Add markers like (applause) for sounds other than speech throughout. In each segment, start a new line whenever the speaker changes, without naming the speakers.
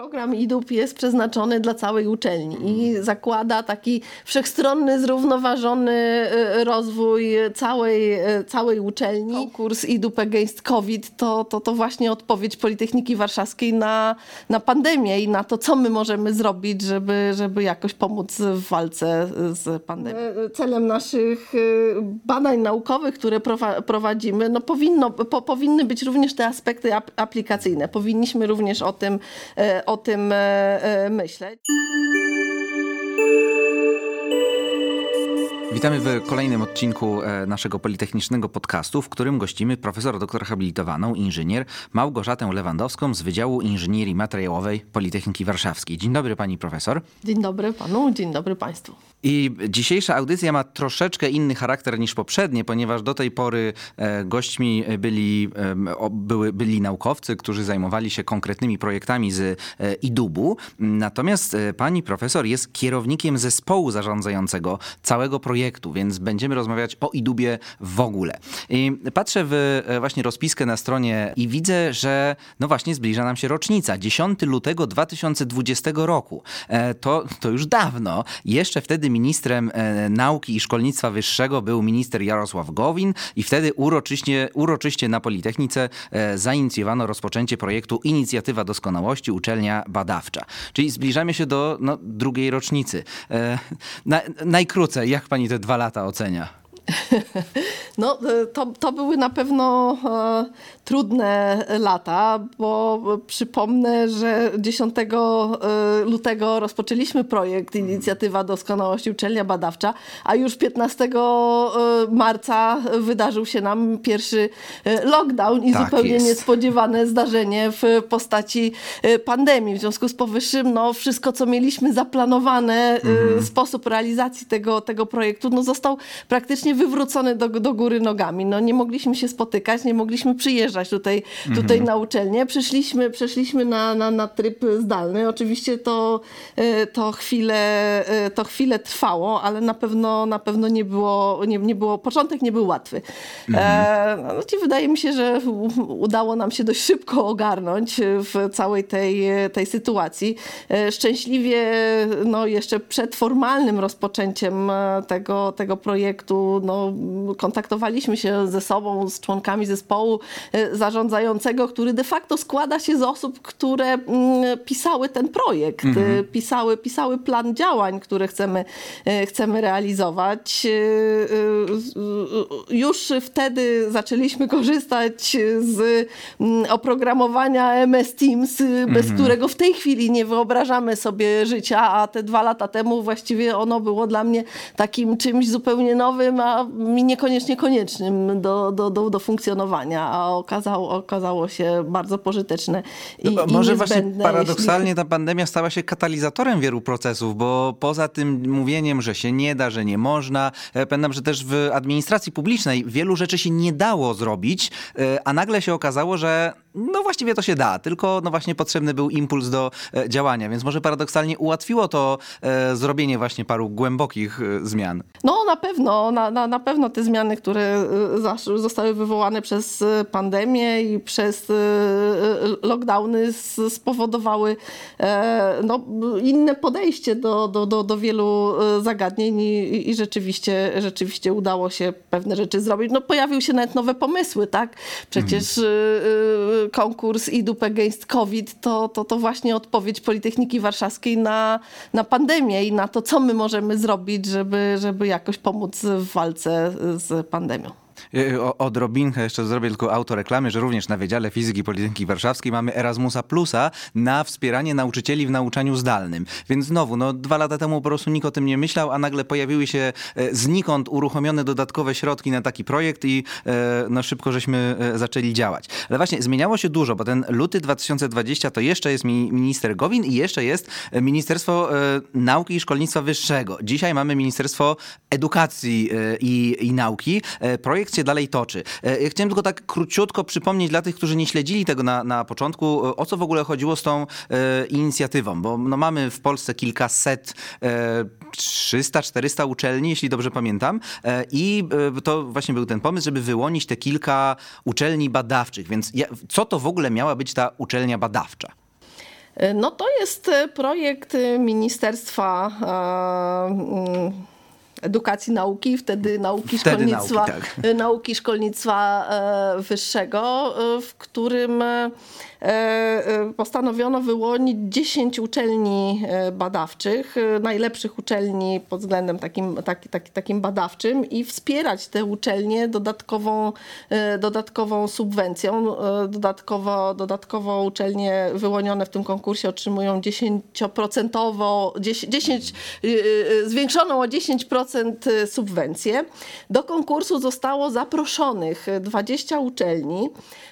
Program IDUP jest przeznaczony dla całej uczelni i zakłada taki wszechstronny, zrównoważony e, rozwój całej, e, całej uczelni. Konkurs IDUP Against COVID to, to, to właśnie odpowiedź Politechniki Warszawskiej na, na pandemię i na to, co my możemy zrobić, żeby, żeby jakoś pomóc w walce z pandemią. E, celem naszych badań naukowych, które prowadzimy, no powinno, po, powinny być również te aspekty aplikacyjne. Powinniśmy również o tym o tym e, e, myśleć.
Witamy w kolejnym odcinku e, naszego Politechnicznego Podcastu, w którym gościmy profesor doktor habilitowaną, inżynier Małgorzatę Lewandowską z Wydziału Inżynierii Materiałowej Politechniki Warszawskiej. Dzień dobry pani profesor.
Dzień dobry panu, dzień dobry państwu.
I dzisiejsza audycja ma troszeczkę inny charakter niż poprzednie, ponieważ do tej pory e, gośćmi byli, były, byli naukowcy, którzy zajmowali się konkretnymi projektami z e, IDUB-u. Natomiast pani profesor jest kierownikiem zespołu zarządzającego całego projektu projektu, więc będziemy rozmawiać o Idubie w ogóle. I patrzę w e, właśnie rozpiskę na stronie i widzę, że no właśnie zbliża nam się rocznica. 10 lutego 2020 roku. E, to, to już dawno. Jeszcze wtedy ministrem e, nauki i szkolnictwa wyższego był minister Jarosław Gowin i wtedy uroczyście, uroczyście na Politechnice zainicjowano rozpoczęcie projektu Inicjatywa Doskonałości Uczelnia Badawcza. Czyli zbliżamy się do no, drugiej rocznicy. Na, najkrócej, jak pani te dwa lata ocenia?
No, e, to, to były na pewno e, trudne lata, bo przypomnę, że 10 e, lutego rozpoczęliśmy projekt Inicjatywa Doskonałości Uczelnia Badawcza, a już 15 e, marca wydarzył się nam pierwszy lockdown i tak zupełnie jest. niespodziewane zdarzenie w postaci pandemii. W związku z powyższym, no, wszystko, co mieliśmy zaplanowane, mhm. sposób realizacji tego, tego projektu, no, został praktycznie wywrócony do, do góry nogami. No, nie mogliśmy się spotykać, nie mogliśmy przyjeżdżać tutaj, tutaj mhm. na uczelnię. Przyszliśmy, przeszliśmy na, na, na tryb zdalny. Oczywiście to, e, to, chwilę, e, to chwilę trwało, ale na pewno, na pewno nie, było, nie, nie było, początek nie był łatwy. Mhm. E, no, wydaje mi się, że udało nam się dość szybko ogarnąć w całej tej, tej sytuacji. Szczęśliwie no, jeszcze przed formalnym rozpoczęciem tego, tego projektu no, kontaktowaliśmy się ze sobą, z członkami zespołu zarządzającego, który de facto składa się z osób, które mm, pisały ten projekt, mhm. pisały, pisały plan działań, które chcemy, e, chcemy realizować. E, e, już wtedy zaczęliśmy korzystać z mm, oprogramowania MS Teams, bez mhm. którego w tej chwili nie wyobrażamy sobie życia, a te dwa lata temu właściwie ono było dla mnie takim czymś zupełnie nowym, a mi niekoniecznie koniecznym do, do, do, do funkcjonowania, a okazało okazało, się bardzo pożyteczne i, no,
i Może właśnie paradoksalnie jeśli... ta pandemia stała się katalizatorem wielu procesów, bo poza tym mówieniem, że się nie da, że nie można, e, pamiętam, że też w administracji publicznej wielu rzeczy się nie dało zrobić, e, a nagle się okazało, że no właściwie to się da, tylko no właśnie potrzebny był impuls do e, działania, więc może paradoksalnie ułatwiło to zrobienie właśnie paru głębokich zmian.
No na pewno, na, na, na pewno te zmiany, które zostały wywołane przez pandemię i przez lockdowny spowodowały no, inne podejście do, do, do, do wielu zagadnień i, i rzeczywiście, rzeczywiście udało się pewne rzeczy zrobić. No pojawiły się nawet nowe pomysły, tak? Przecież mhm konkurs IDUP Against COVID to, to, to właśnie odpowiedź Politechniki Warszawskiej na, na pandemię i na to, co my możemy zrobić, żeby, żeby jakoś pomóc w walce z pandemią.
Y, odrobinkę jeszcze zrobię tylko autoreklamy, że również na Wydziale Fizyki Politechniki Warszawskiej mamy Erasmusa Plusa na wspieranie nauczycieli w nauczaniu zdalnym. Więc znowu, no dwa lata temu po prostu nikt o tym nie myślał, a nagle pojawiły się e, znikąd uruchomione dodatkowe środki na taki projekt i e, no szybko żeśmy e, zaczęli działać. Ale właśnie zmieniało się dużo, bo ten luty 2020 to jeszcze jest minister Gowin i jeszcze jest Ministerstwo Nauki i Szkolnictwa Wyższego. Dzisiaj mamy Ministerstwo Edukacji i, i Nauki. Projekt się dalej toczy. E, chciałem tylko tak króciutko przypomnieć dla tych, którzy nie śledzili tego na, na początku, e, o co w ogóle chodziło z tą e, inicjatywą, bo no, mamy w Polsce kilkaset, e, 300-400 uczelni, jeśli dobrze pamiętam e, i e, to właśnie był ten pomysł, żeby wyłonić te kilka uczelni badawczych, więc ja, co to w ogóle miała być ta uczelnia badawcza?
No to jest projekt Ministerstwa Edukacji Nauki, wtedy Nauki
Wtedy
Szkolnictwa,
nauki, tak.
nauki Szkolnictwa e, Wyższego, e, w którym e, postanowiono wyłonić 10 uczelni e, badawczych, e, najlepszych uczelni pod względem takim, taki, taki, takim badawczym i wspierać te uczelnie dodatkową, e, dodatkową subwencją. E, Dodatkowo, dodatkowo uczelnie wyłonione w tym konkursie otrzymują 10%, 10, 10, y, y, zwiększoną o 10% subwencję. Do konkursu zostało zaproszonych 20 uczelni.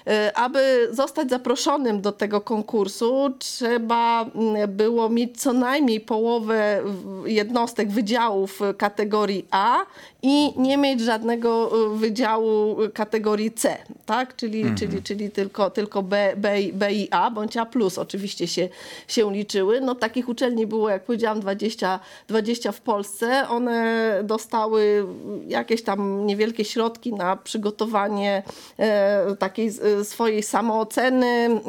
E, Aby zostać zaproszonym do tego konkursu, trzeba mm, było mieć co najmniej połowę jednostek, wydziałów kategorii A i nie mieć żadnego e, wydziału kategorii C, tak? Czyli, czyli, czyli tylko, tylko B, B, i- B i A, bądź A+, oczywiście się, się liczyły. No takich uczelni było, jak powiedziałam, 20, 20 w Polsce. One dostały jakieś tam niewielkie środki na przygotowanie e, takiej swojej samooceny,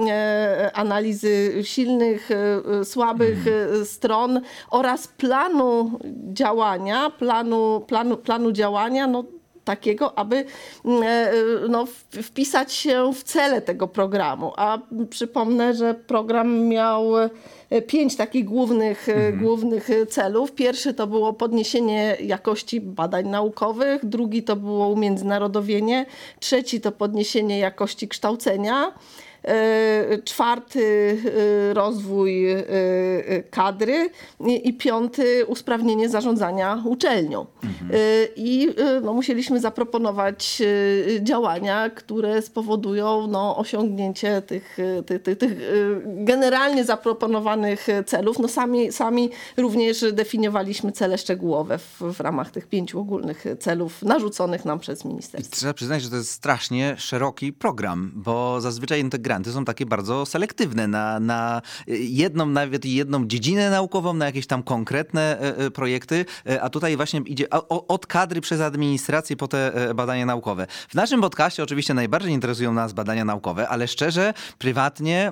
analizy silnych, e, słabych e, stron oraz planu działania, planu, planu, planu działania, no takiego, aby e, no, wpisać się w cele tego programu. A przypomnę, że program miał e, pięć takich głównych, e, głównych e, celów. Pierwszy to było podniesienie jakości badań naukowych, drugi to było umiędzynarodowienie, trzeci to podniesienie jakości kształcenia. E, Czwarty e, rozwój e, kadry i i piąty usprawnienie zarządzania uczelnią. E, I no, musieliśmy zaproponować działania, które spowodują no, osiągnięcie tych, tych, tych, tych generalnie zaproponowanych celów. No, sami, sami również definiowaliśmy cele szczegółowe w, w ramach tych pięciu ogólnych celów narzuconych nam przez
I
ministerstwo.
trzeba przyznać, że to jest strasznie szeroki program, bo zazwyczaj te granty są takie bardzo selektywne na, na jedną, nawet jedną dziedzinę naukową, na jakieś tam konkretne e, e, projekty, e, a tutaj właśnie idzie od kadry przez administrację po te badania naukowe. W naszym podcaście oczywiście najbardziej interesują nas badania naukowe, ale szczerze, prywatnie,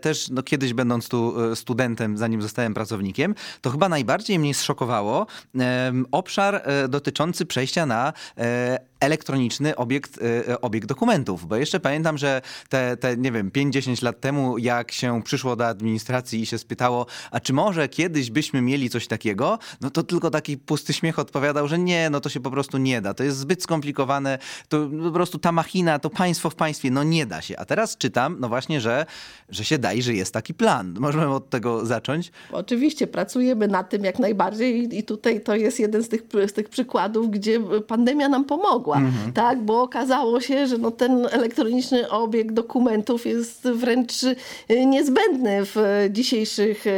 też no, kiedyś będąc tu studentem, zanim zostałem pracownikiem, to chyba najbardziej mnie zszokowało obszar dotyczący przejścia na elektroniczny obiekt, e, obiekt dokumentów. Bo jeszcze pamiętam, że te, te nie wiem, 5-10 lat temu, jak się przyszło do administracji i się spytało, a czy może kiedyś byśmy mieli coś takiego, no to tylko taki pusty śmiech odpowiadał, że nie, no to się po prostu nie da. To jest zbyt skomplikowane, to po prostu ta machina, to państwo w państwie, no nie da się. A teraz czytam, no właśnie, że, że się da i że jest taki plan. Możemy od tego zacząć.
Oczywiście pracujemy nad tym jak najbardziej i tutaj to jest jeden z tych, z tych przykładów, gdzie pandemia nam pomogła, tak? bo okazało się, że no ten elektroniczny obieg dokumentów jest wręcz y, niezbędny w dzisiejszych y,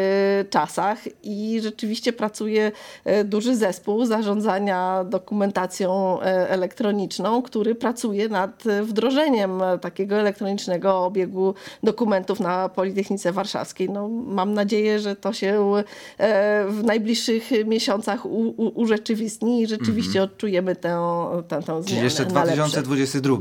czasach i rzeczywiście pracuje y, duży zespół zarządzania dokumentacją elektroniczną, który pracuje nad wdrożeniem takiego elektronicznego obiegu dokumentów na Politechnice Warszawskiej. No, mam nadzieję, że to się w najbliższych miesiącach urzeczywistni i rzeczywiście odczujemy tę, tę, tę
Czyli
zmianę
jeszcze
na lepsze.
2022.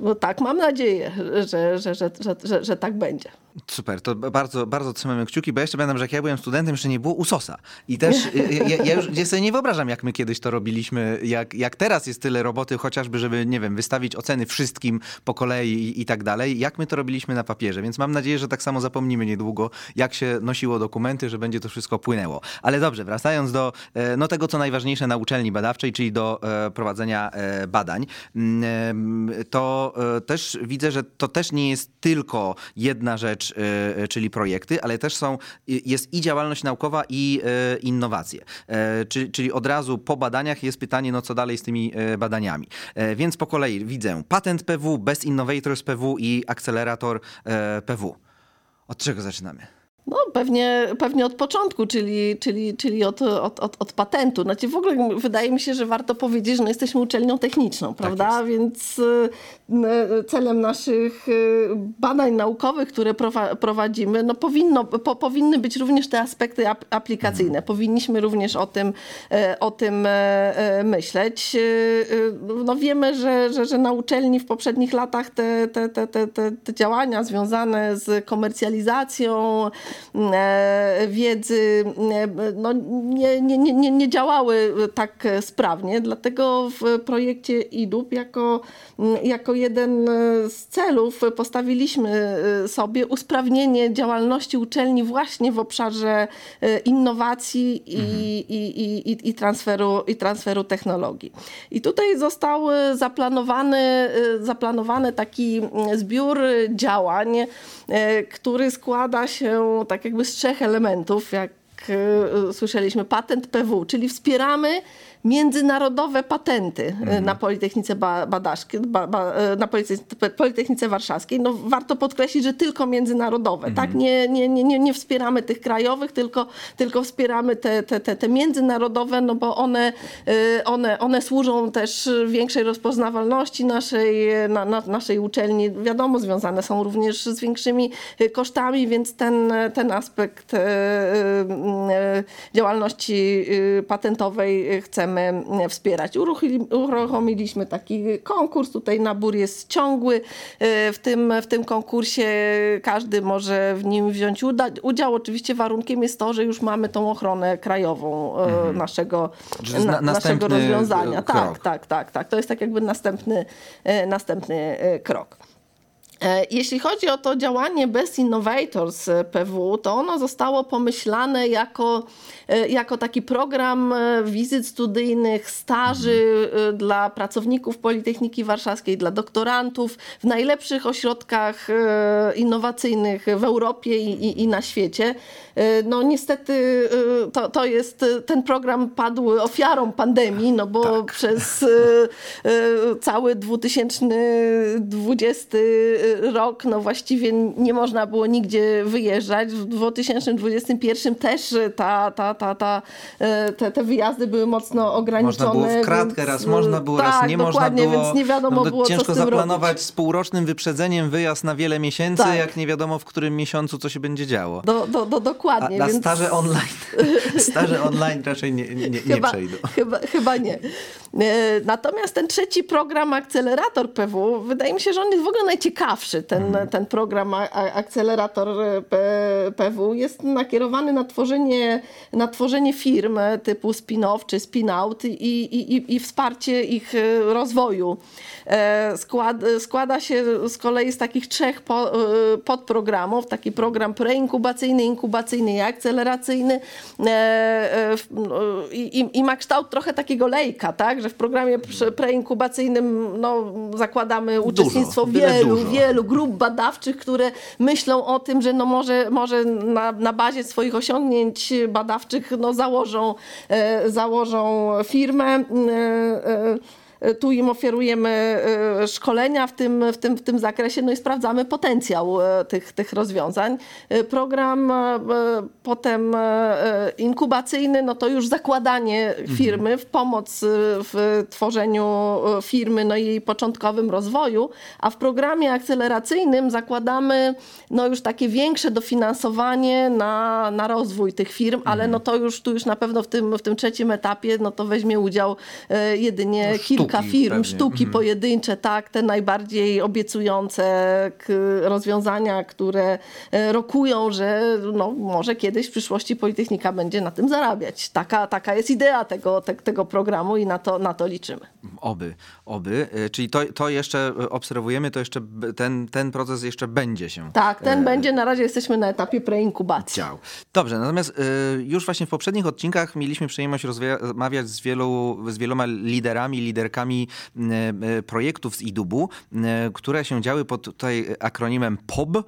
No tak, mam nadzieję, że, że, że, że, że tak będzie.
Super, to bardzo, bardzo trzymamy kciuki, bo jeszcze pamiętam, że jak ja byłem studentem, jeszcze nie było USOSa. I też ja, ja, ja już ja sobie nie wyobrażam, jak my kiedyś to robiliśmy, jak, jak teraz jest tyle roboty, chociażby, żeby, nie wiem, wystawić oceny wszystkim po kolei i, i tak dalej, jak my to robiliśmy na papierze. Więc mam nadzieję, że tak samo zapomnimy niedługo, jak się nosiło dokumenty, że będzie to wszystko płynęło. Ale dobrze, wracając do e, no, tego, co najważniejsze na uczelni badawczej, czyli do e, prowadzenia e, badań, mm, em, to e, też widzę, że to też nie jest tylko jedna rzecz, e, czyli projekty, ale też są, i- jest i działalność naukowa, i innowacje. E, Czyli, od razu po badaniach jest pytanie, no co dalej z tymi badaniami. E, Więc po kolei widzę patent PW, Best Innovators PW i akcelerator e, PW. Od czego zaczynamy?
No pewnie, pewnie od początku, czyli, czyli, czyli od, od, od, od patentu. Znaczy w ogóle wydaje mi się, że warto powiedzieć, że no jesteśmy uczelnią techniczną, prawda? Więc y, y, celem naszych y, badań naukowych, które prowa- prowadzimy, no powinno, po, powinny być również te aspekty ap- aplikacyjne. Powinniśmy również o tym, e, o tym e, e, myśleć. No wiemy, że, że, że na uczelni w poprzednich latach te, te, te, te, te działania związane z komercjalizacją, wiedzy no, nie, nie, nie, nie działały tak sprawnie. Dlatego w projekcie IDUP jako, jako jeden z celów postawiliśmy sobie usprawnienie działalności uczelni właśnie w obszarze innowacji i, mhm. i, i, i, transferu, i transferu technologii. I tutaj został zaplanowany, zaplanowany taki zbiór działań, który składa się tak jakby z trzech elementów, jak słyszeliśmy, patent PW, czyli wspieramy międzynarodowe patenty mhm. na Politechnice Badaszki, ba, ba, e, na Politechnice Warszawskiej. No, warto podkreślić, że tylko międzynarodowe. Tak? Mhm. Tak? Nie, nie, nie, nie wspieramy tych krajowych, tylko, tylko wspieramy te, te, te, te międzynarodowe, no bo one, e, one, one służą też większej rozpoznawalności naszej, na, na, naszej uczelni. Wiadomo, związane są również z większymi kosztami, więc ten, ten aspekt działalności patentowej chcemy chcemy wspierać. Uruchomiliśmy taki konkurs, tutaj nabór jest ciągły. E, w tym, w tym konkursie każdy może w nim wziąć udział. Oczywiście warunkiem jest to, że już mamy tą ochronę krajową e, mhm. naszego, na, naszego rozwiązania.
Krok.
Tak, tak, tak, tak. To jest tak jakby następny, e, następny krok. Jeśli chodzi o to działanie Best Innovators PW, to ono zostało pomyślane jako E, jako taki program e, wizyt studyjnych, staży e, dla pracowników Politechniki Warszawskiej, dla doktorantów w najlepszych ośrodkach innowacyjnych w Europie i, i, i na świecie. No niestety to, to jest, ten program padł ofiarą pandemii, no bo tak. przez cały 2020 rok no właściwie nie można było nigdzie wyjeżdżać. W 2021 też ta, ta, ta, ta, e, te, te wyjazdy były mocno ograniczone.
Można było w kratkę, więc, raz można było, tak, raz nie można było.
więc nie wiadomo no, było,
Ciężko zaplanować
robić.
z półrocznym wyprzedzeniem wyjazd na wiele miesięcy, tak. jak nie wiadomo w którym miesiącu co się będzie działo.
Do, do, do, dokładnie.
A, na więc... staże online, (laughs) staże online raczej nie, nie, nie
chyba,
przejdą.
Chyba, chyba nie. E, natomiast ten trzeci program Akcelerator PW, wydaje mi się, że on jest w ogóle najciekawszy. Ten, hmm. ten program Akcelerator PW jest nakierowany na tworzenie, na tworzenie firm typu spin-off czy spin-out i, i, i wsparcie ich e, rozwoju. E, skład, składa się z kolei z takich trzech po, podprogramów. Taki program preinkubacyjny, inkubacyjny i akceleracyjny. No, I, ma kształt trochę takiego lejka, tak? że w programie preinkubacyjnym no, zakładamy uczestnictwo dużo, wielu, dużo. wielu grup badawczych, które myślą o tym, że no może, może na, na bazie swoich osiągnięć badawczych no, założą, e, założą firmę. Tu im oferujemy e, szkolenia w tym, w tym, w tym zakresie, no i sprawdzamy potencjał e, tych, tych rozwiązań. E, program potem inkubacyjny, no to już zakładanie mhm. firmy w pomoc w tworzeniu firmy, no i jej początkowym rozwoju, a w programie akceleracyjnym zakładamy no już takie większe dofinansowanie na, na rozwój tych firm, ale mhm. no to już tu już na pewno w tym, w tym trzecim etapie, no to weźmie udział jedynie no, kilka kilka firm, pewnie. sztuki mhm. pojedyncze, tak, te najbardziej obiecujące rozwiązania, które e, rokują, że no, może kiedyś w przyszłości Politechnika będzie na tym zarabiać. Taka, taka jest idea tego, te, tego programu i na to, na to liczymy.
Oby, oby. E, czyli to, to jeszcze obserwujemy, to jeszcze ten, ten proces jeszcze będzie się.
Tak, ten e... będzie. Na razie jesteśmy na etapie preinkubacji.
Dział. Dobrze, natomiast e, już właśnie w poprzednich odcinkach mieliśmy przyjemność rozmawiać z, wielu, z wieloma liderami, liderkami E, e, projektów z IDUB-u, e, które się działy pod tutaj akronimem POB,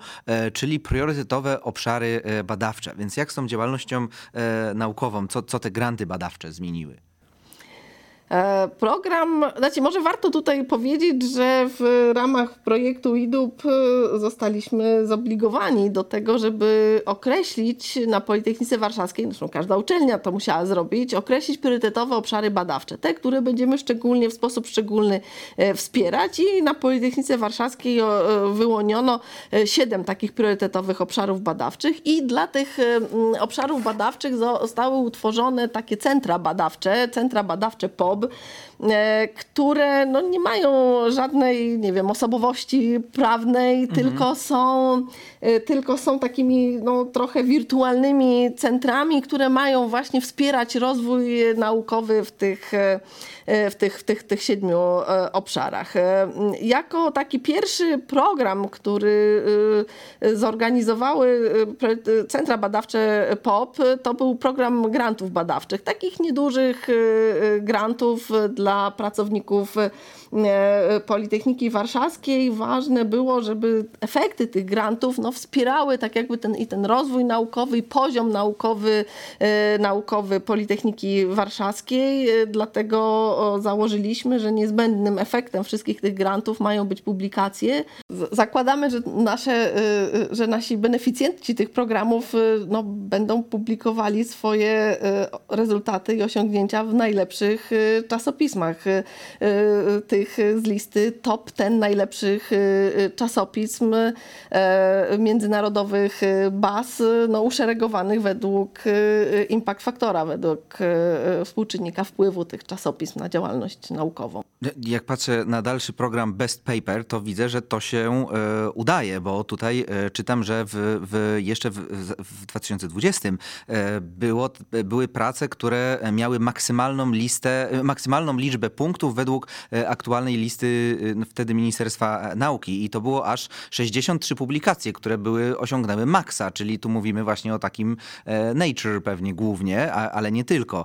czyli priorytetowe obszary badawcze. Więc jak z tą działalnością naukową, co, co te granty badawcze zmieniły?
E, program, znaczy może warto tutaj powiedzieć, że w ramach projektu IDUB e, zostaliśmy zobligowani do tego, żeby określić na Politechnice Warszawskiej, zresztą każda uczelnia to musiała zrobić, określić priorytetowe obszary badawcze, te, które będziemy szczególnie, w sposób szczególny e, wspierać. I na Politechnice Warszawskiej wyłoniono siedem takich priorytetowych obszarów badawczych i dla tych obszarów badawczych zostały utworzone takie centra badawcze, centra badawcze POB, POB, które no, nie mają żadnej, nie wiem, osobowości prawnej, mhm. tylko, są, tylko są takimi no, trochę wirtualnymi centrami, które mają właśnie wspierać rozwój naukowy w tych E, w tych, w tych, tych siedmiu e, obszarach. E, jako taki pierwszy program, który zorganizowały centra badawcze POP, to był program grantów badawczych, takich niedużych grantów dla pracowników Politechniki Warszawskiej. Ważne było, żeby efekty tych grantów no, wspierały tak jakby ten, i ten rozwój naukowy, i poziom naukowy, naukowy Politechniki Warszawskiej. Dlatego założyliśmy, że niezbędnym efektem wszystkich tych grantów mają być publikacje. Zakładamy, że, nasze, że nasi beneficjenci tych programów no, będą publikowali swoje rezultaty i osiągnięcia w najlepszych czasopismach. Tych z listy top ten najlepszych czasopism międzynarodowych baz, no, uszeregowanych według impact faktora, według współczynnika wpływu tych czasopism na działalność naukową.
Jak patrzę na dalszy program Best Paper, to widzę, że to się udaje, bo tutaj czytam, że w, w jeszcze w, w 2020 e, było, były prace, które miały maksymalną listę, maksymalną liczbę punktów według aktualnej listy wtedy Ministerstwa Nauki i to było aż 63 publikacje, które były osiągnęły maksa, czyli tu mówimy właśnie o takim Nature pewnie głównie, ale nie tylko.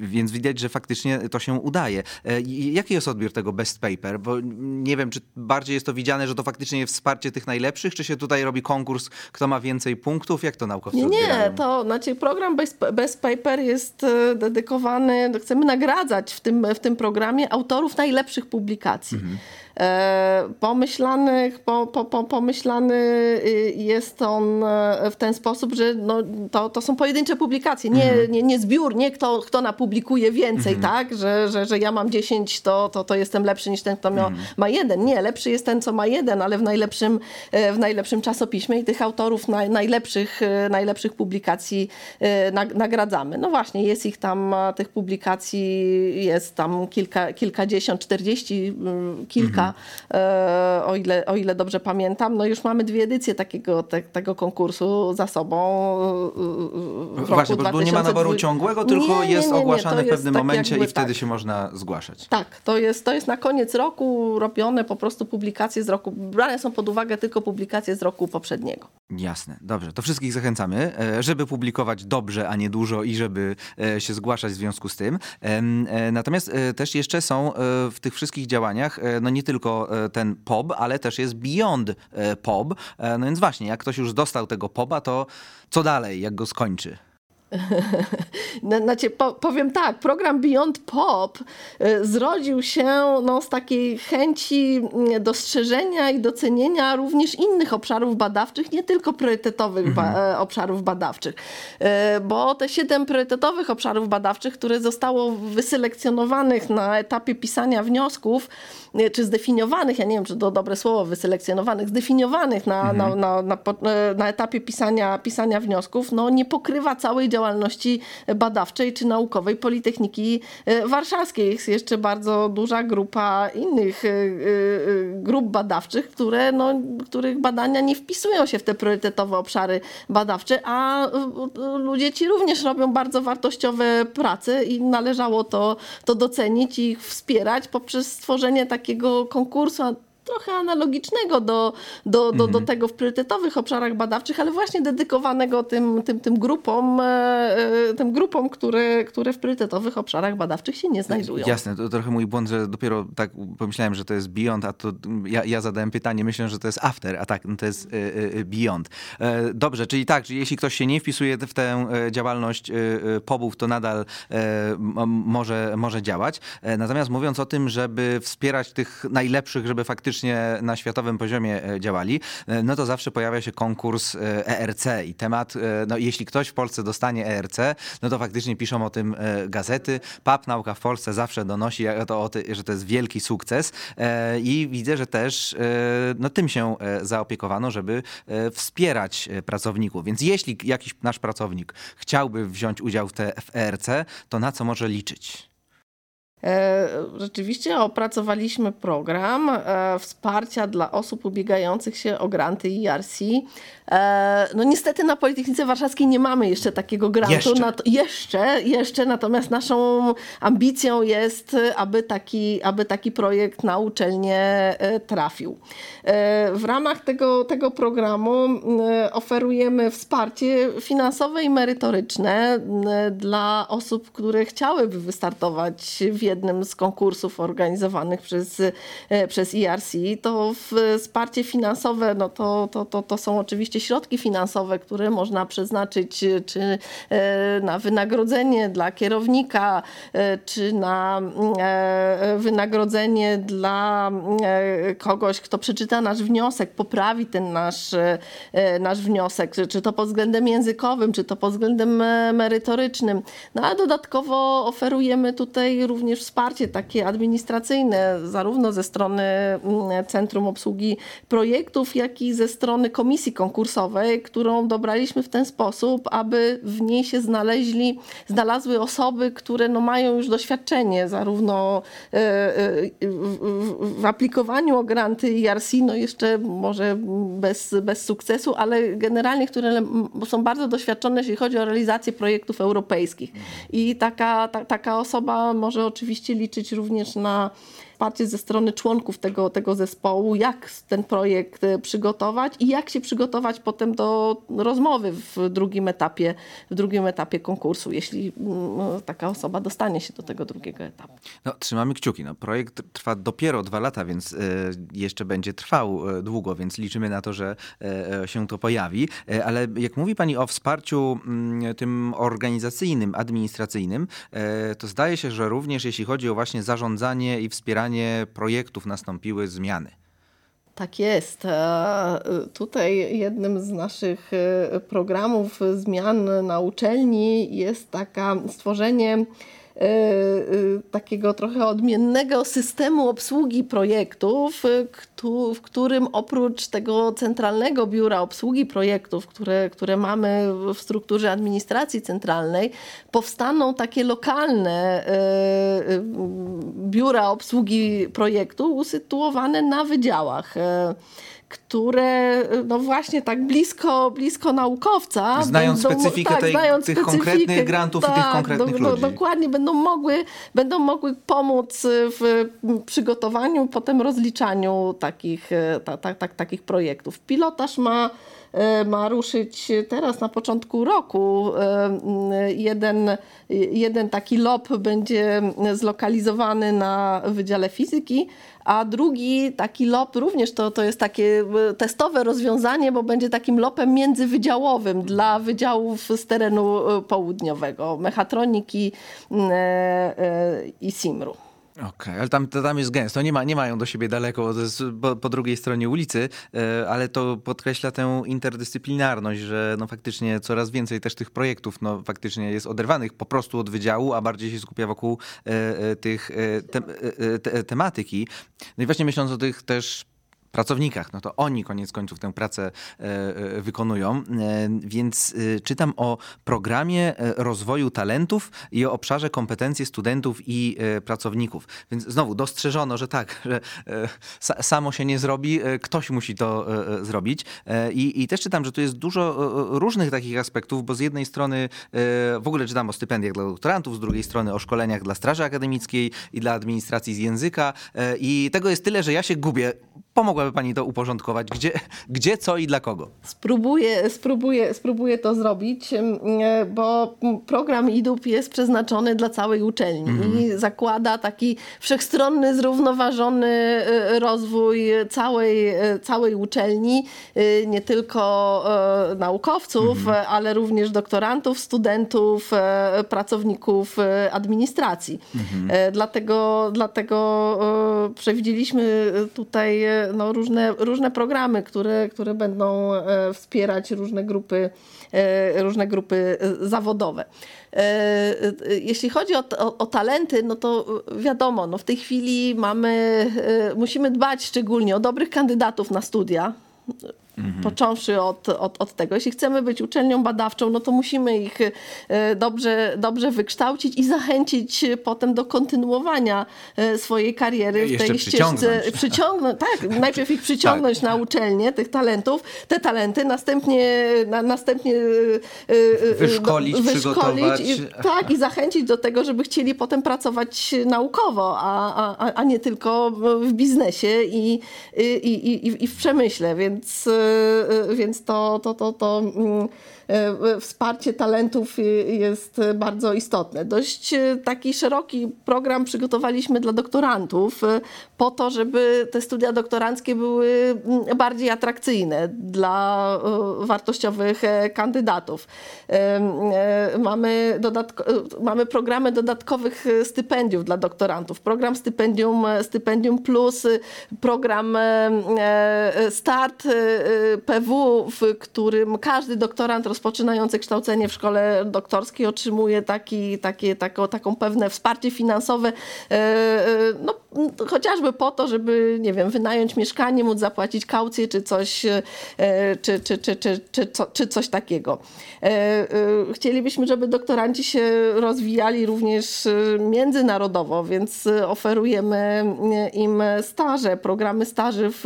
Więc widać, że faktycznie to się udaje. E, jaki jest odbiór tego best paper? Bo nie wiem, czy bardziej jest to widziane, że to faktycznie jest wsparcie tych najlepszych, czy się tutaj robi konkurs, kto ma więcej punktów? Jak to naukowcy
Nie,
nie,
to znaczy program best, best paper jest e, dedykowany, chcemy nagradzać w tym, w tym programie autorów najlepszych publikacji. Mhm. E, pomyślanych, po, po, po, pomyślany y, jest on e, w ten sposób, że no, to, to są pojedyncze publikacje, nie, mhm. nie, nie zbiór, nie kto, kto napublikuje więcej, mhm. tak? Że, że, że ja mam 10, to, to, to jestem lepszy niż ten, kto ma, mhm. ma jeden. Nie, lepszy jest ten, co ma jeden, ale w najlepszym, e, w najlepszym czasopiśmie i tych autorów naj, najlepszych, najlepszych publikacji nagradzamy. No właśnie, jest ich tam, tych publikacji jest tam kilka, kilkadziesiąt, czterdzieści, mm, kilka E, o ile, o ile dobrze pamiętam. No już mamy dwie edycje takiego, te, tego konkursu za sobą.
E, w Właśnie, bo nie ma naboru ciągłego, tylko nie, nie, jest ogłaszany w pewnym tak momencie i wtedy tak. się można zgłaszać.
Tak, to jest, to jest na koniec roku robione po prostu publikacje z roku. Brane są pod uwagę tylko publikacje z roku poprzedniego.
Jasne, dobrze. To wszystkich zachęcamy, e, żeby publikować dobrze, a nie dużo i żeby się zgłaszać w związku z tym. Natomiast też jeszcze są w tych wszystkich działaniach, no nie tylko tylko e, ten POB, ale też jest Beyond e, POB. E, no więc właśnie, jak ktoś już dostał tego POBa, to co dalej, jak go skończy? (laughs)
Znaczy, powiem tak, program Beyond Pop zrodził się no, z takiej chęci mm, dostrzeżenia i docenienia również innych obszarów badawczych, nie tylko priorytetowych ba mhm. obszarów badawczych. Bo te siedem priorytetowych obszarów badawczych, które zostało wyselekcjonowanych na etapie pisania wniosków, czy zdefiniowanych, ja nie wiem, czy to dobre słowo, wyselekcjonowanych, zdefiniowanych na, mhm. na, na, na, na, etapie pisania, pisania wniosków, no nie pokrywa całej działalności badawczej czy naukowej Politechniki e, Warszawskiej. Jest jeszcze bardzo duża grupa innych e, e, grup badawczych, które, no, których badania nie wpisują się w te priorytetowe obszary badawcze, a ludzie ci również robią bardzo wartościowe prace i należało to, to docenić i ich wspierać poprzez stworzenie takiego konkursu trochę analogicznego do, do, do, mhm. do tego w priorytetowych obszarach badawczych, ale właśnie dedykowanego tym, tym, tym grupom, e, e, tym grupom które, które w priorytetowych obszarach badawczych się nie znajdują.
Jasne, to trochę mój błąd, że dopiero tak pomyślałem, że to jest beyond, a to ja, ja zadałem pytanie, myślę, że to jest after, a tak, to jest e, beyond. Dobrze, czyli tak, czyli jeśli ktoś się nie wpisuje w tę działalność pobów, to nadal może, może działać. Natomiast mówiąc o tym, żeby wspierać tych najlepszych, żeby faktycznie na światowym poziomie e, działali, e, no to zawsze pojawia się konkurs ERC e i temat, no jeśli ktoś w Polsce dostanie ERC, no to faktycznie piszą o tym gazety. PAP Nauka w Polsce zawsze donosi, to, że to jest wielki sukces i widzę, że też no, tym się zaopiekowano, żeby wspierać pracowników. Więc jeśli jakiś nasz pracownik chciałby wziąć udział w, te, w ERC, to na co może liczyć?
E, rzeczywiście opracowaliśmy program e, wsparcia dla osób ubiegających się o granty ERC. E, no niestety na Politechnice Warszawskiej nie mamy jeszcze takiego grantu.
Jeszcze.
jeszcze, jeszcze, natomiast naszą ambicją jest, aby taki, aby taki projekt na uczelnię trafił. W ramach tego, tego programu oferujemy wsparcie finansowe i merytoryczne dla osób, które chciałyby wystartować w jednym z konkursów organizowanych przez, e, przez ERC, to wsparcie finansowe, no to, to, to, to są oczywiście środki finansowe, które można przeznaczyć e, czy e, na wynagrodzenie dla kierownika, czy na wynagrodzenie dla kogoś, kto przeczyta nasz wniosek, poprawi ten nasz, nasz wniosek, czy to pod względem językowym, czy to pod względem merytorycznym. No a dodatkowo oferujemy tutaj również wsparcie takie administracyjne, zarówno ze strony mm, Centrum Obsługi Projektów, jak i ze strony komisji konkursowej, którą dobraliśmy w ten sposób, aby w niej się znaleźli, znalazły osoby, które no mają już doświadczenie zarówno e, e, w aplikowaniu o granty IRC, no jeszcze może bez, bez sukcesu, ale generalnie, które są bardzo doświadczone, jeśli chodzi o realizację projektów europejskich. I taka, ta, taka osoba może oczywiście oczywiście liczyć również na wsparcie ze strony członków tego, tego zespołu, jak ten projekt e, przygotować i jak się przygotować potem do rozmowy w drugim etapie, w drugim etapie konkursu, jeśli mm, no, taka osoba dostanie się do tego drugiego etapu.
No, trzymamy kciuki. No, projekt trwa dopiero dwa lata, więc y, jeszcze będzie trwał długo, więc liczymy na to, że się to pojawi. ale jak mówi Pani o wsparciu mm, tym organizacyjnym, administracyjnym, to zdaje się, że również jeśli chodzi o właśnie zarządzanie i wspieranie projektów nastąpiły zmiany.
Tak jest. E, tutaj jednym z naszych e, programów zmian na uczelni jest taka stworzenie takiego trochę odmiennego systemu obsługi projektów, e, w którym oprócz tego centralnego biura obsługi projektów, które, które mamy w strukturze administracji centralnej, powstaną takie lokalne biura obsługi projektu usytuowane na wydziałach które no właśnie tak blisko, blisko naukowca.
Znając będą, specyfikę tak, tej, znając tych specyfikę, konkretnych grantów tak, i tych tak, konkretnych do, ludzi.
dokładnie, będą mogły, będą mogły pomóc w przygotowaniu, potem rozliczaniu takich, ta, ta, ta, takich projektów. Pilotaż ma e, ma ruszyć teraz na początku roku. E, jeden, jeden taki LOP będzie zlokalizowany na Wydziale Fizyki, a drugi taki LOP również to, to jest takie e, testowe rozwiązanie, bo będzie takim LOPem międzywydziałowym dla wydziałów z terenu e, południowego, mechatroniki e, i SIMRU.
Okej, okay, ale tam, tam jest gęsto, nie, ma, nie mają do siebie daleko, po, po, drugiej stronie ulicy, ale to podkreśla tę interdyscyplinarność, że no faktycznie coraz więcej też tych projektów no faktycznie jest oderwanych po prostu od wydziału, a bardziej się skupia wokół tych te, te, tematyki. No i właśnie myśląc o tych też pracownikach, no to oni koniec końców tę pracę e, e, wykonują. E, więc czytam o programie rozwoju talentów i o obszarze kompetencji studentów i pracowników. Więc znowu dostrzeżono, że tak, że samo się nie zrobi, ktoś musi to zrobić. I, i też czytam, że tu jest dużo różnych takich aspektów, bo z jednej strony w ogóle czytam o stypendiach dla doktorantów, z drugiej strony o szkoleniach dla straży akademickiej i dla administracji z języka. I tego jest tyle, że ja się gubię. Pomogłaby Pani to uporządkować? Gdzie, (laughs) gdzie co i dla kogo?
Spróbuję, spróbuję, spróbuję to zrobić, bo program IDUP jest przeznaczony dla całej uczelni mm. i zakłada taki wszechstronny, zrównoważony e, rozwój całej, e, całej uczelni, e, nie tylko naukowców, mm. ale również doktorantów, studentów, pracowników administracji. Mm. Dlatego, dlatego przewidzieliśmy tutaj no, różne, różne programy, które, które będą e, wspierać różne grupy, e, różne grupy e, zawodowe. Jeśli chodzi o, o, o, talenty, no to wiadomo, no w tej chwili mamy, musimy dbać szczególnie o dobrych kandydatów na studia Mhm. Począwszy od, od, od tego, jeśli chcemy być uczelnią badawczą, no to musimy ich dobrze, dobrze wykształcić i zachęcić potem do kontynuowania swojej kariery
w tej ścieżce.
Przyciągnąć, tak, (laughs) najpierw ich przyciągnąć tak. na uczelnię, tych talentów, te talenty, następnie, na, następnie
wyszkolić, wyszkolić przygotować.
I, tak, i zachęcić do tego, żeby chcieli potem pracować naukowo, a, a, a nie tylko w biznesie i, i, i, i w przemyśle, więc, więc to, to, to, to mm, E, wsparcie talentów jest bardzo istotne. Dość e, taki szeroki program przygotowaliśmy dla doktorantów e, po to, żeby te studia doktoranckie były mm, bardziej atrakcyjne dla wartościowych kandydatów. Mamy, mamy programy dodatkowych stypendiów dla doktorantów. Program stypendium, stypendium plus, program Start PW, w którym każdy doktorant rozpoczynający kształcenie w szkole doktorskiej otrzymuje taki, takie, tako, taką pewne wsparcie finansowe, e, e, no, chociażby po to, żeby, nie wiem, wynająć mieszkanie, móc zapłacić kaucję czy coś, e, czy, czy, czy, czy, czy, czy coś takiego. Chcielibyśmy, żeby doktoranci się rozwijali również międzynarodowo, więc oferujemy im staże, programy staży w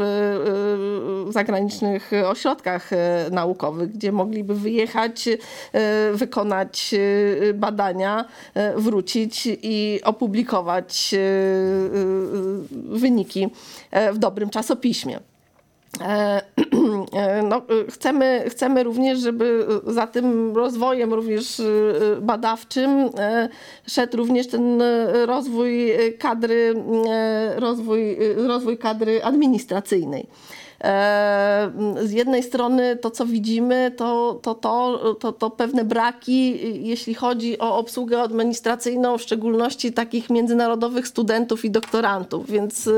zagranicznych ośrodkach naukowych, gdzie mogliby wyjechać e, wykonać e, badania, e, wrócić i opublikować wyniki w dobrym czasopiśmie. (clears throat) No, chcemy, chcemy również, żeby za tym rozwojem również badawczym szedł również ten rozwój kadry, rozwój, rozwój kadry administracyjnej. E, z jednej strony to, co widzimy, to, to, to, to, to pewne braki, jeśli chodzi o obsługę administracyjną, w szczególności takich międzynarodowych studentów i doktorantów, więc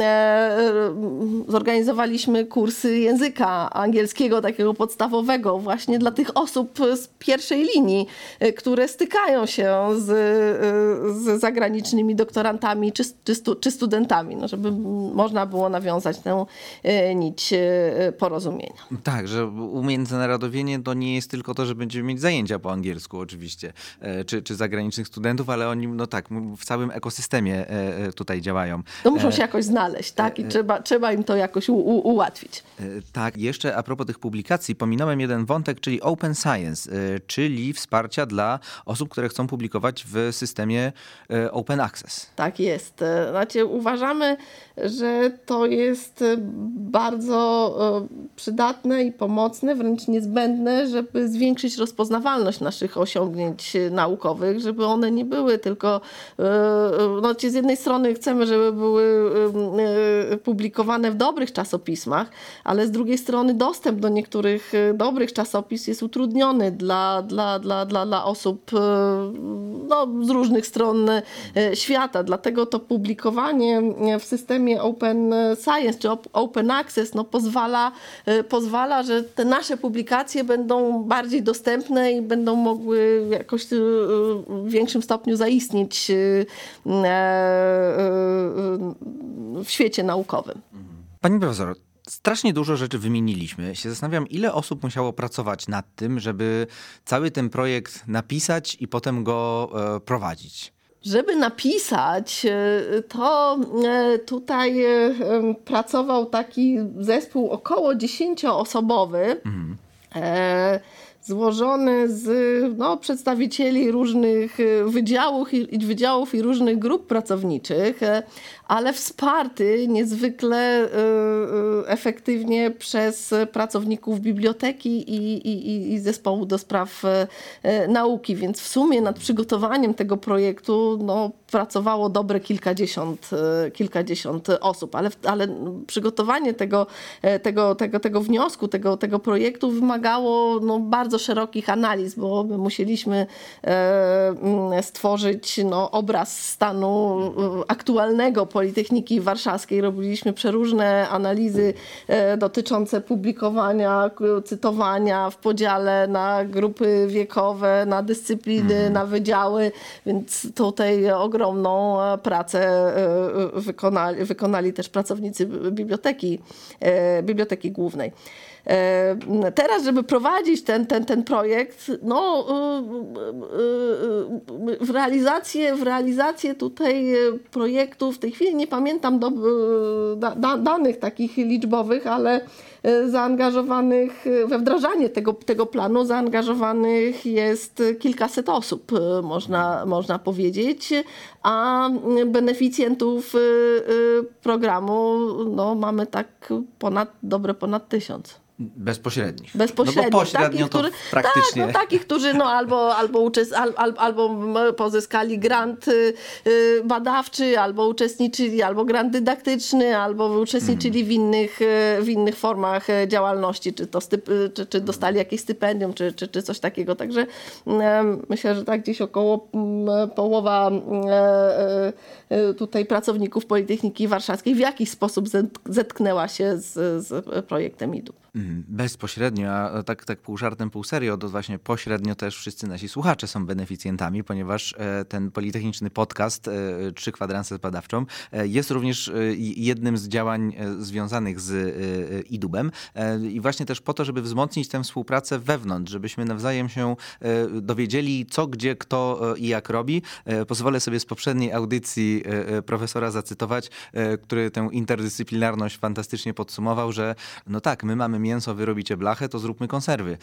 e, zorganizowaliśmy kursy języka angielskiego, takiego podstawowego, właśnie dla tych osób z pierwszej linii, e, które stykają się z, z zagranicznymi doktorantami czy, czy, stu, czy studentami, no, żeby można było nawiązać tę nić e, porozumienia.
Tak, że umiędzynarodowienie to nie jest tylko to, że będziemy mieć zajęcia po angielsku oczywiście, e, czy, czy zagranicznych studentów, ale oni, no tak, w całym ekosystemie e, tutaj działają.
No muszą się jakoś znaleźć, tak? I trzeba, trzeba im to jakoś u, u, ułatwić.
Tak, jeszcze a propos tych publikacji, pominąłem jeden wątek, czyli Open Science, czyli wsparcia dla osób, które chcą publikować w systemie Open Access.
Tak jest. Znaczy uważamy, że to jest bardzo e, przydatne i pomocne, wręcz niezbędne, żeby zwiększyć rozpoznawalność naszych osiągnięć naukowych, żeby one nie były tylko, e, e, no, z jednej strony chcemy, żeby były publikowane w dobrych czasopismach, ale z drugiej strony dostęp do niektórych dobrych czasopis jest utrudniony dla, dla, dla, dla, dla osób no, z różnych stron świata. Dlatego to publikowanie w systemie Open Science czy Open Access no, pozwala, y, pozwala, że te nasze publikacje będą bardziej dostępne i będą mogły jakoś y, w większym stopniu zaistnieć y, w świecie naukowym.
Pani profesor, strasznie dużo rzeczy wymieniliśmy. Się zastanawiam, ile osób musiało pracować nad tym, żeby cały ten projekt napisać i potem go e, prowadzić.
Żeby napisać, e, to e, tutaj e, pracował taki zespół około dziesięcioosobowy. Mhm złożony z no, przedstawicieli różnych wydziałów i, wydziałów i różnych grup pracowniczych, ale wsparty niezwykle efektywnie przez pracowników biblioteki i, i, i zespołu do spraw nauki. Więc w sumie nad przygotowaniem tego projektu no, pracowało dobre kilkadziesiąt, e, kilkadziesiąt osób, ale, ale przygotowanie tego, e, tego, tego, tego wniosku, tego, tego projektu wymagało no, bardzo szerokich analiz, bo my musieliśmy e, stworzyć no, obraz stanu aktualnego Politechniki Warszawskiej. Robiliśmy przeróżne analizy dotyczące publikowania, cytowania w podziale na grupy wiekowe, na dyscypliny, mhm. na wydziały, więc tutaj ogromną e, pracę e, wykonali, wykonali też pracownicy biblioteki, e, biblioteki głównej. Teraz, żeby prowadzić ten, ten, ten projekt, no w realizację, w realizację tutaj projektu w tej chwili nie pamiętam do, da, danych takich liczbowych, ale zaangażowanych we wdrażanie tego, tego planu, zaangażowanych jest kilkaset osób, można, można powiedzieć, a beneficjentów programu no, mamy tak ponad, dobre ponad tysiąc.
Bezpośrednich.
Bezpośrednio.
No pośrednio takich, to którzy, praktycznie.
Tak, no, takich, którzy no, albo, albo, uczest, al, al, albo pozyskali grant y, y, badawczy, albo uczestniczyli, albo grant dydaktyczny, albo uczestniczyli w, innych, y, w innych formach działalności, czy, to styp, czy, czy dostali jakieś stypendium, czy, czy, czy coś takiego. Także myślę, że tak gdzieś około połowa tutaj pracowników Politechniki Warszawskiej w jakiś sposób zetknęła się z, z projektem IDU.
Mhm. Bezpośrednio, a tak, tak pół żartem, pół serio, to właśnie pośrednio też wszyscy nasi słuchacze są beneficjentami, ponieważ e, ten politechniczny podcast e, Trzy kwadranse z badawczą e, jest również jednym z działań związanych z IDUBem i właśnie też po to, żeby wzmocnić tę współpracę wewnątrz, żebyśmy nawzajem się dowiedzieli, co, gdzie, kto i jak robi. Pozwolę sobie z poprzedniej audycji profesora zacytować, który tę interdyscyplinarność fantastycznie podsumował, że no tak, my mamy mięso, wy robicie blachę, to zróbmy konserwy. (laughs)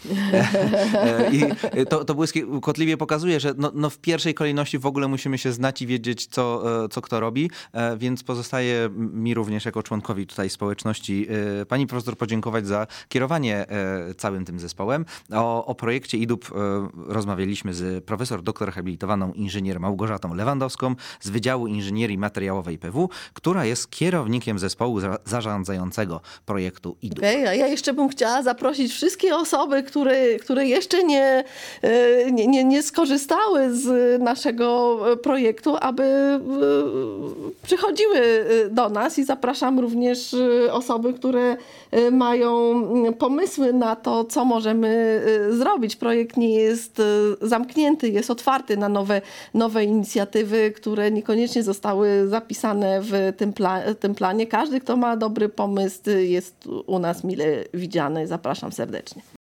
E, I to, to błyskotliwie pokazuje, że no, no, w pierwszej kolejności w ogóle musimy się znać i wiedzieć, co, e, co kto robi, e, więc pozostaje mi również jako członkowi tutaj społeczności pani profesor podziękować za kierowanie całym tym zespołem. O, o projekcie IDUB rozmawialiśmy z profesor doktor habilitowaną inżynier Małgorzatą Lewandowską z Wydziału Inżynierii Materiałowej PW, która jest kierownikiem zespołu zarządzającego projektu IDUB.
Okay, a ja jeszcze bym chciała zaprosić wszystkie osoby, które, które jeszcze nie, e, nie, nie, nie skorzystały z naszego projektu, aby e, przychodziły do nas i zapraszam również osoby, które mają pomysły na to, co możemy zrobić. Projekt nie jest zamknięty, jest otwarty na nowe, nowe inicjatywy, które niekoniecznie zostały zapisane w tym, pla tym planie. Każdy, kto ma dobry pomysł, jest u nas mile widziany. Zapraszam serdecznie.